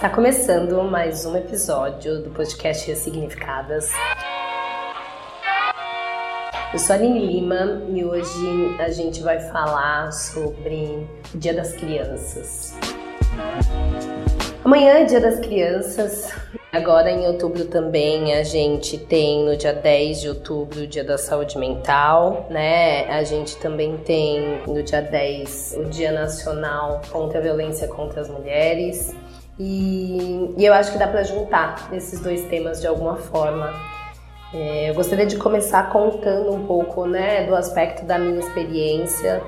Está começando mais um episódio do podcast Ressignificadas. Eu sou a Aline Lima e hoje a gente vai falar sobre o Dia das Crianças. Amanhã é Dia das Crianças. Agora em outubro também a gente tem no dia 10 de outubro o Dia da Saúde Mental, né? A gente também tem no dia 10 o Dia Nacional contra a Violência contra as Mulheres. E, e eu acho que dá para juntar esses dois temas de alguma forma. É, eu gostaria de começar contando um pouco né, do aspecto da minha experiência.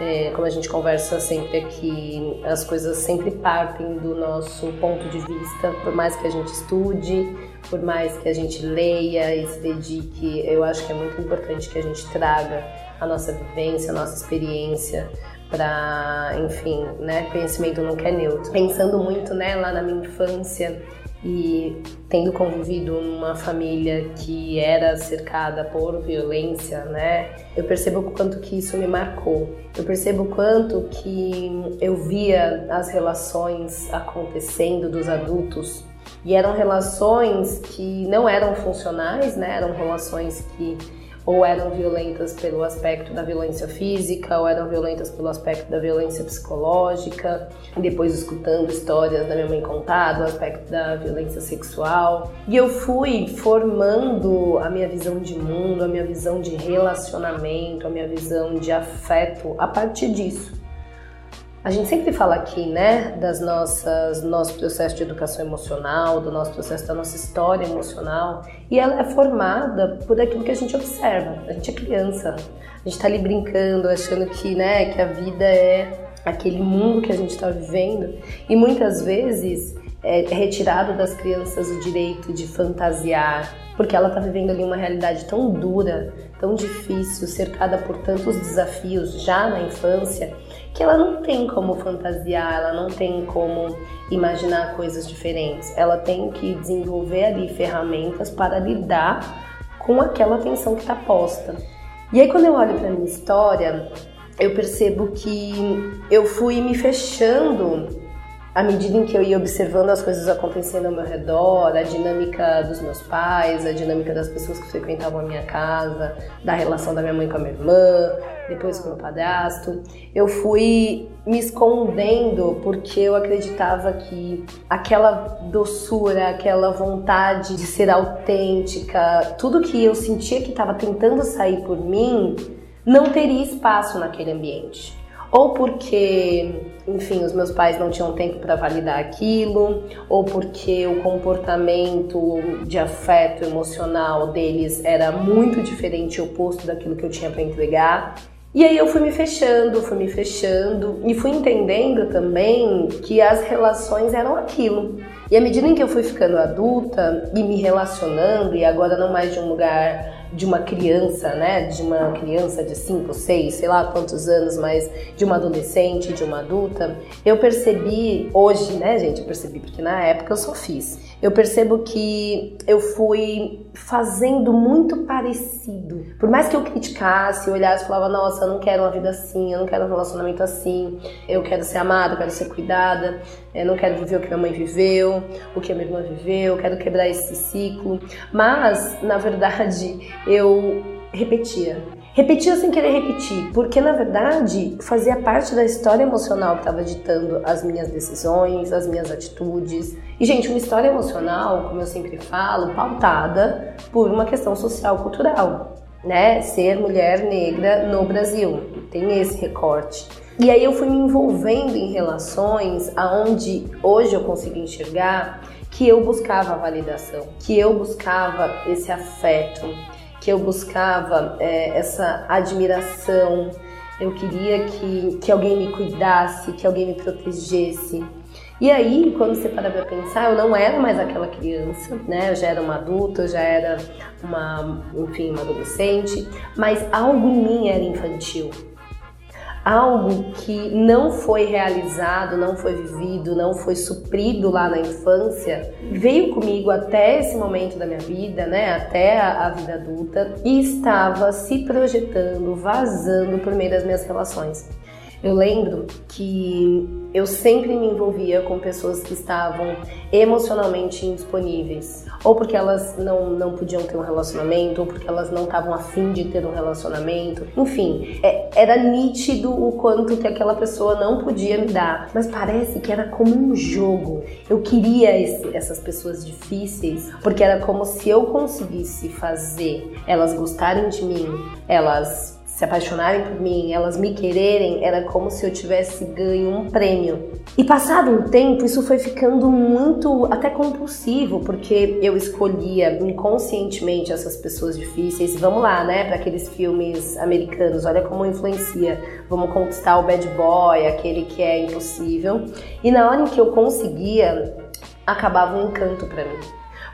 É, como a gente conversa sempre aqui, as coisas sempre partem do nosso ponto de vista, por mais que a gente estude, por mais que a gente leia e se dedique, eu acho que é muito importante que a gente traga a nossa vivência, a nossa experiência, para, enfim, né, conhecimento nunca é neutro. Pensando muito, né, lá na minha infância e tendo convivido numa família que era cercada por violência, né, eu percebo o quanto que isso me marcou. Eu percebo o quanto que eu via as relações acontecendo dos adultos e eram relações que não eram funcionais, né, eram relações que ou eram violentas pelo aspecto da violência física, ou eram violentas pelo aspecto da violência psicológica, depois escutando histórias da minha mãe contar, do aspecto da violência sexual. E eu fui formando a minha visão de mundo, a minha visão de relacionamento, a minha visão de afeto a partir disso. A gente sempre fala aqui, né, das nossas, nosso processo de educação emocional, do nosso processo da nossa história emocional, e ela é formada por aquilo que a gente observa. A gente é criança, a gente está ali brincando, achando que, né, que a vida é aquele mundo que a gente está vivendo, e muitas vezes é retirado das crianças o direito de fantasiar, porque ela está vivendo ali uma realidade tão dura, tão difícil, cercada por tantos desafios já na infância que ela não tem como fantasiar, ela não tem como imaginar coisas diferentes. Ela tem que desenvolver ali ferramentas para lidar com aquela tensão que está posta. E aí quando eu olho para minha história, eu percebo que eu fui me fechando à medida em que eu ia observando as coisas acontecendo ao meu redor, a dinâmica dos meus pais, a dinâmica das pessoas que frequentavam a minha casa, da relação da minha mãe com a minha irmã, depois com o meu padrasto, eu fui me escondendo porque eu acreditava que aquela doçura, aquela vontade de ser autêntica, tudo que eu sentia que estava tentando sair por mim, não teria espaço naquele ambiente ou porque, enfim, os meus pais não tinham tempo para validar aquilo, ou porque o comportamento de afeto emocional deles era muito diferente, oposto daquilo que eu tinha para entregar. E aí eu fui me fechando, fui me fechando e fui entendendo também que as relações eram aquilo. E à medida em que eu fui ficando adulta e me relacionando, e agora não mais de um lugar de uma criança, né? De uma criança de 5, 6, sei lá quantos anos, mas de uma adolescente, de uma adulta, eu percebi, hoje, né, gente, eu percebi porque na época eu só fiz. Eu percebo que eu fui fazendo muito parecido. Por mais que eu criticasse, eu olhasse e falava, nossa, eu não quero uma vida assim, eu não quero um relacionamento assim, eu quero ser amada, eu quero ser cuidada, eu não quero viver o que minha mãe viveu, o que a minha irmã viveu, eu quero quebrar esse ciclo. Mas, na verdade, eu repetia. Repetia sem querer repetir, porque na verdade fazia parte da história emocional que estava ditando as minhas decisões, as minhas atitudes. E, gente, uma história emocional, como eu sempre falo, pautada por uma questão social cultural, né? Ser mulher negra no Brasil, tem esse recorte. E aí eu fui me envolvendo em relações aonde hoje eu consigo enxergar que eu buscava a validação, que eu buscava esse afeto, que eu buscava é, essa admiração, eu queria que, que alguém me cuidasse, que alguém me protegesse. E aí, quando você para pra pensar, eu não era mais aquela criança, né? Eu já era uma adulta, eu já era uma, enfim, uma adolescente, mas algo em mim era infantil algo que não foi realizado, não foi vivido, não foi suprido lá na infância, veio comigo até esse momento da minha vida, né, até a, vida adulta e estava se projetando, vazando por meio das minhas relações. Eu lembro que eu sempre me envolvia com pessoas que estavam emocionalmente indisponíveis, ou porque elas não, não podiam ter um relacionamento, ou porque elas não estavam afim de ter um relacionamento. Enfim, é, era nítido o quanto que aquela pessoa não podia me dar, mas parece que era como um jogo. Eu queria esse, essas pessoas difíceis, porque era como se eu conseguisse fazer elas gostarem de mim, elas se apaixonarem por mim, elas me quererem, era como se eu tivesse ganho um prêmio. E passado um tempo, isso foi ficando muito até compulsivo, porque eu escolhia inconscientemente essas pessoas difíceis. Vamos lá, né, para aqueles filmes americanos, olha como influencia. Vamos conquistar o bad boy, aquele que é impossível. E na hora em que eu conseguia, acabava um encanto para mim.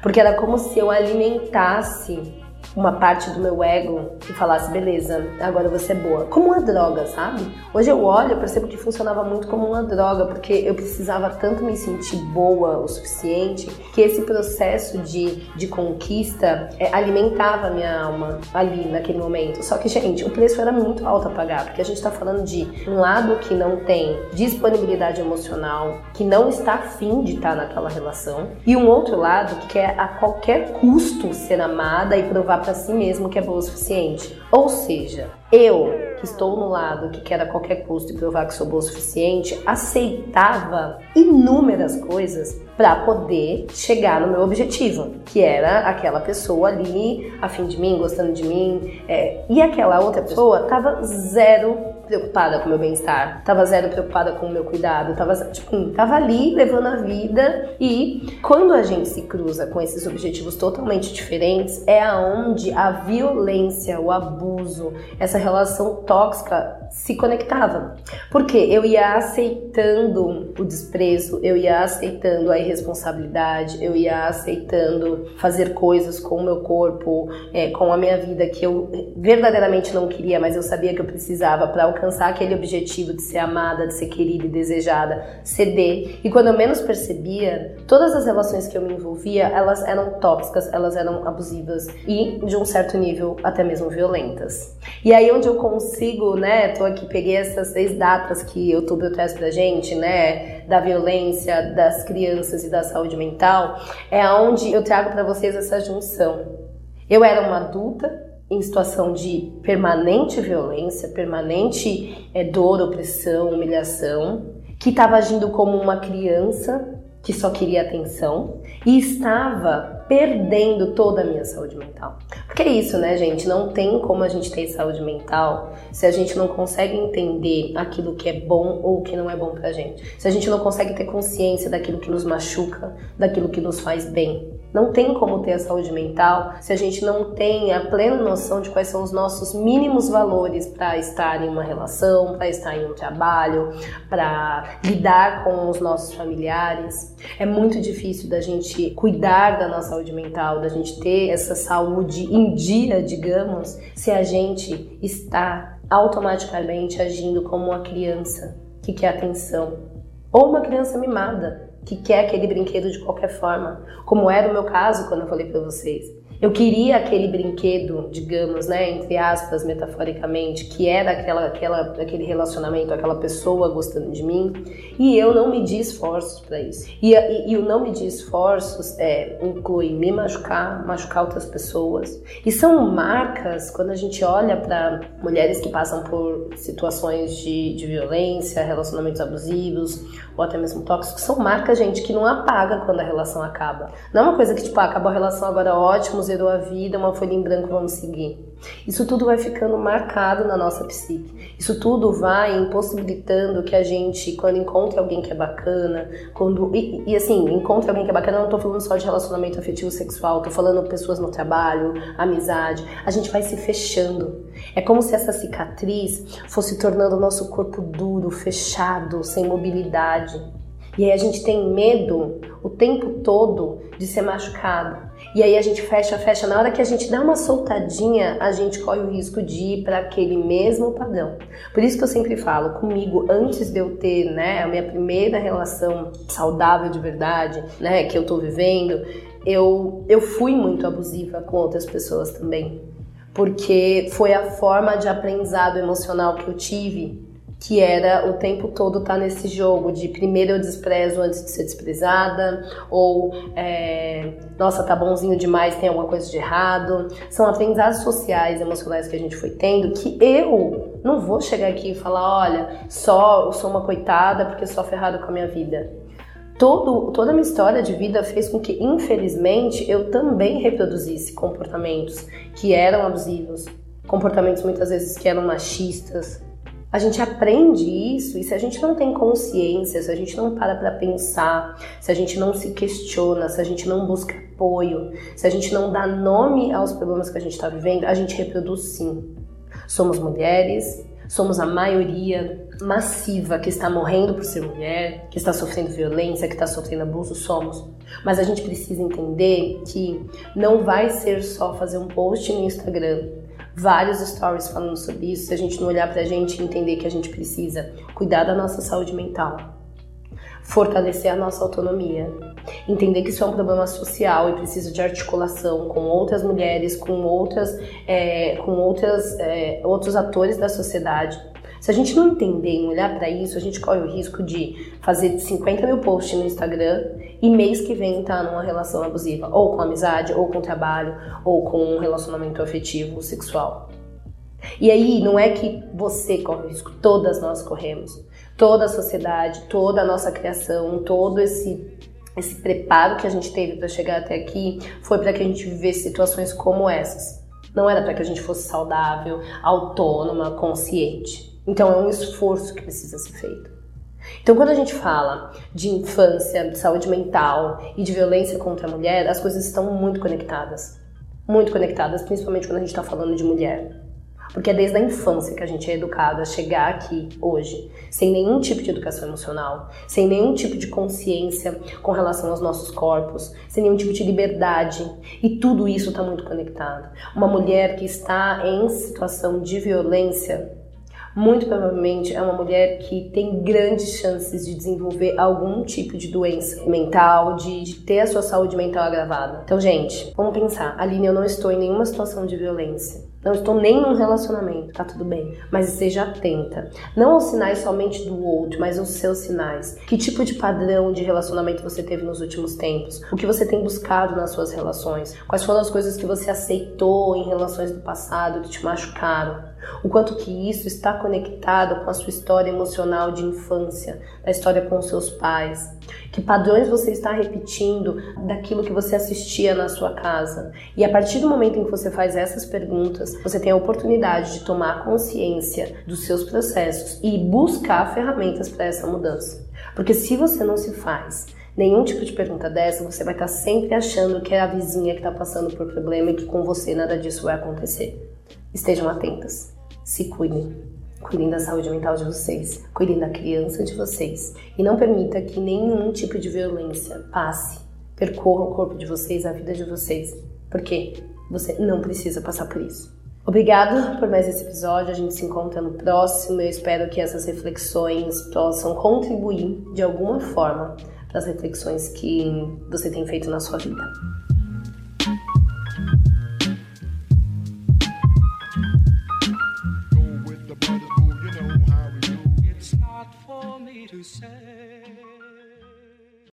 Porque era como se eu alimentasse uma parte do meu ego que falasse, beleza, agora você é boa. Como uma droga, sabe? Hoje eu olho, eu percebo que funcionava muito como uma droga, porque eu precisava tanto me sentir boa o suficiente que esse processo de, de conquista é, alimentava minha alma ali naquele momento. Só que, gente, o preço era muito alto a pagar, porque a gente tá falando de um lado que não tem disponibilidade emocional, que não está afim de estar naquela relação, e um outro lado que quer a qualquer custo ser amada e provar para si mesmo que é boa o suficiente. Ou seja, eu, que estou no lado que quer a qualquer custo e provar que sou boa o suficiente, aceitava inúmeras coisas para poder chegar no meu objetivo, que era aquela pessoa ali, afim de mim, gostando de mim, é, e aquela outra pessoa tava zero preocupada com o meu bem-estar, tava zero preocupada com o meu cuidado, tava, tipo, tava ali levando a vida. E quando a gente se cruza com esses objetivos totalmente diferentes, é aonde a violência, o abuso, essa relação tóxica se conectava. Porque eu ia aceitando o desprezo, eu ia aceitando a irresponsabilidade, eu ia aceitando fazer coisas com o meu corpo, é, com a minha vida que eu verdadeiramente não queria, mas eu sabia que eu precisava para alcançar aquele objetivo de ser amada, de ser querida e desejada, ceder. E quando eu menos percebia, todas as relações que eu me envolvia, elas eram tóxicas, elas eram abusivas e de um certo nível até mesmo violentas. E aí onde eu consigo, né, tô aqui peguei essas seis datas que o YouTube traz pra gente, né, da violência das crianças e da saúde mental, é onde eu trago para vocês essa junção. Eu era uma adulta em situação de permanente violência, permanente é, dor, opressão, humilhação, que estava agindo como uma criança que só queria atenção e estava perdendo toda a minha saúde mental. Porque é isso, né, gente? Não tem como a gente ter saúde mental se a gente não consegue entender aquilo que é bom ou que não é bom pra gente. Se a gente não consegue ter consciência daquilo que nos machuca, daquilo que nos faz bem. Não tem como ter a saúde mental se a gente não tem a plena noção de quais são os nossos mínimos valores para estar em uma relação, para estar em um trabalho, para lidar com os nossos familiares. É muito difícil da gente cuidar da nossa saúde mental, da gente ter essa saúde em dia, digamos, se a gente está automaticamente agindo como uma criança que quer atenção ou uma criança mimada que quer aquele brinquedo de qualquer forma, como era o meu caso quando eu falei para vocês. Eu queria aquele brinquedo, digamos, né, entre aspas, metaforicamente, que era aquela, aquela, aquele relacionamento, aquela pessoa gostando de mim, e eu não medi esforços para isso. E, e, e, o não medir esforços é, inclui me machucar, machucar outras pessoas. E são marcas, quando a gente olha para mulheres que passam por situações de, de violência, relacionamentos abusivos, ou até mesmo tóxicos, são marcas, gente, que não apaga quando a relação acaba. Não é uma coisa que, tipo, ah, acabou a relação agora ótimo, zerou a vida, uma folha em branco, vamos seguir. Isso tudo vai ficando marcado na nossa psique. Isso tudo vai impossibilitando que a gente, quando encontre alguém que é bacana, quando. E, e assim, encontre alguém que é bacana, eu não tô falando só de relacionamento afetivo sexual, tô falando pessoas no trabalho, amizade. A gente vai se fechando. É como se essa cicatriz fosse tornando o nosso corpo duro, fechado, sem mobilidade. E aí a gente tem medo o tempo todo de ser machucado. E aí a gente fecha, fecha. Na hora que a gente dá uma soltadinha, a gente corre o risco de ir para aquele mesmo padrão. Por isso que eu sempre falo, comigo, antes de eu ter, né, a minha primeira relação saudável de verdade, né, que eu tô vivendo, eu, eu fui muito abusiva com outras pessoas também. Porque foi a forma de aprendizado emocional que eu tive que era o tempo todo estar tá nesse jogo de primeiro eu desprezo antes de ser desprezada, ou é, nossa, tá bonzinho demais, tem alguma coisa de errado. São aprendizados sociais, emocionais que a gente foi tendo, que eu não vou chegar aqui e falar, olha, só eu sou uma coitada porque sou ferrada com a minha vida. Todo, toda a minha história de vida fez com que, infelizmente, eu também reproduzisse comportamentos que eram abusivos, comportamentos muitas vezes que eram machistas, a gente aprende isso e se a gente não tem consciência, se a gente não para para pensar, se a gente não se questiona, se a gente não busca apoio, se a gente não dá nome aos problemas que a gente está vivendo, a gente reproduz sim. Somos mulheres, somos a maioria massiva que está morrendo por ser mulher, que está sofrendo violência, que está sofrendo abuso, somos. Mas a gente precisa entender que não vai ser só fazer um post no Instagram vários stories falando sobre isso, se a gente não olhar pra gente e entender que a gente precisa cuidar da nossa saúde mental, fortalecer a nossa autonomia, entender que isso é um problema social e precisa de articulação com outras mulheres, com outras, é, com outras, é, outros atores da sociedade se a gente não entender e olhar para isso, a gente corre o risco de fazer 50 mil posts no Instagram e mês que vem estar tá numa relação abusiva, ou com amizade, ou com trabalho, ou com um relacionamento afetivo, sexual. E aí, não é que você corre o risco, todas nós corremos. Toda a sociedade, toda a nossa criação, todo esse esse preparo que a gente teve para chegar até aqui foi para que a gente vivesse situações como essas. Não era para que a gente fosse saudável, autônoma, consciente. Então é um esforço que precisa ser feito. Então, quando a gente fala de infância, de saúde mental e de violência contra a mulher, as coisas estão muito conectadas. Muito conectadas, principalmente quando a gente está falando de mulher. Porque é desde a infância que a gente é educado a chegar aqui hoje, sem nenhum tipo de educação emocional, sem nenhum tipo de consciência com relação aos nossos corpos, sem nenhum tipo de liberdade. E tudo isso está muito conectado. Uma mulher que está em situação de violência muito provavelmente é uma mulher que tem grandes chances de desenvolver algum tipo de doença mental, de, de ter a sua saúde mental agravada. Então, gente, vamos pensar. Aline, eu não estou em nenhuma situação de violência. Não estou nem num relacionamento, tá tudo bem. Mas esteja atenta. Não aos sinais somente do outro, mas aos seus sinais. Que tipo de padrão de relacionamento você teve nos últimos tempos? O que você tem buscado nas suas relações? Quais foram as coisas que você aceitou em relações do passado que te machucaram? O quanto que isso está conectado com a sua história emocional de infância, da história com seus pais. Que padrões você está repetindo daquilo que você assistia na sua casa. E a partir do momento em que você faz essas perguntas, você tem a oportunidade de tomar consciência dos seus processos e buscar ferramentas para essa mudança. Porque se você não se faz nenhum tipo de pergunta dessa, você vai estar sempre achando que é a vizinha que está passando por problema e que com você nada disso vai acontecer. Estejam atentas se cuidem. Cuidem da saúde mental de vocês, cuidem da criança de vocês e não permita que nenhum tipo de violência passe, percorra o corpo de vocês, a vida de vocês, porque você não precisa passar por isso. Obrigado por mais esse episódio. A gente se encontra no próximo. Eu espero que essas reflexões possam contribuir de alguma forma para as reflexões que você tem feito na sua vida.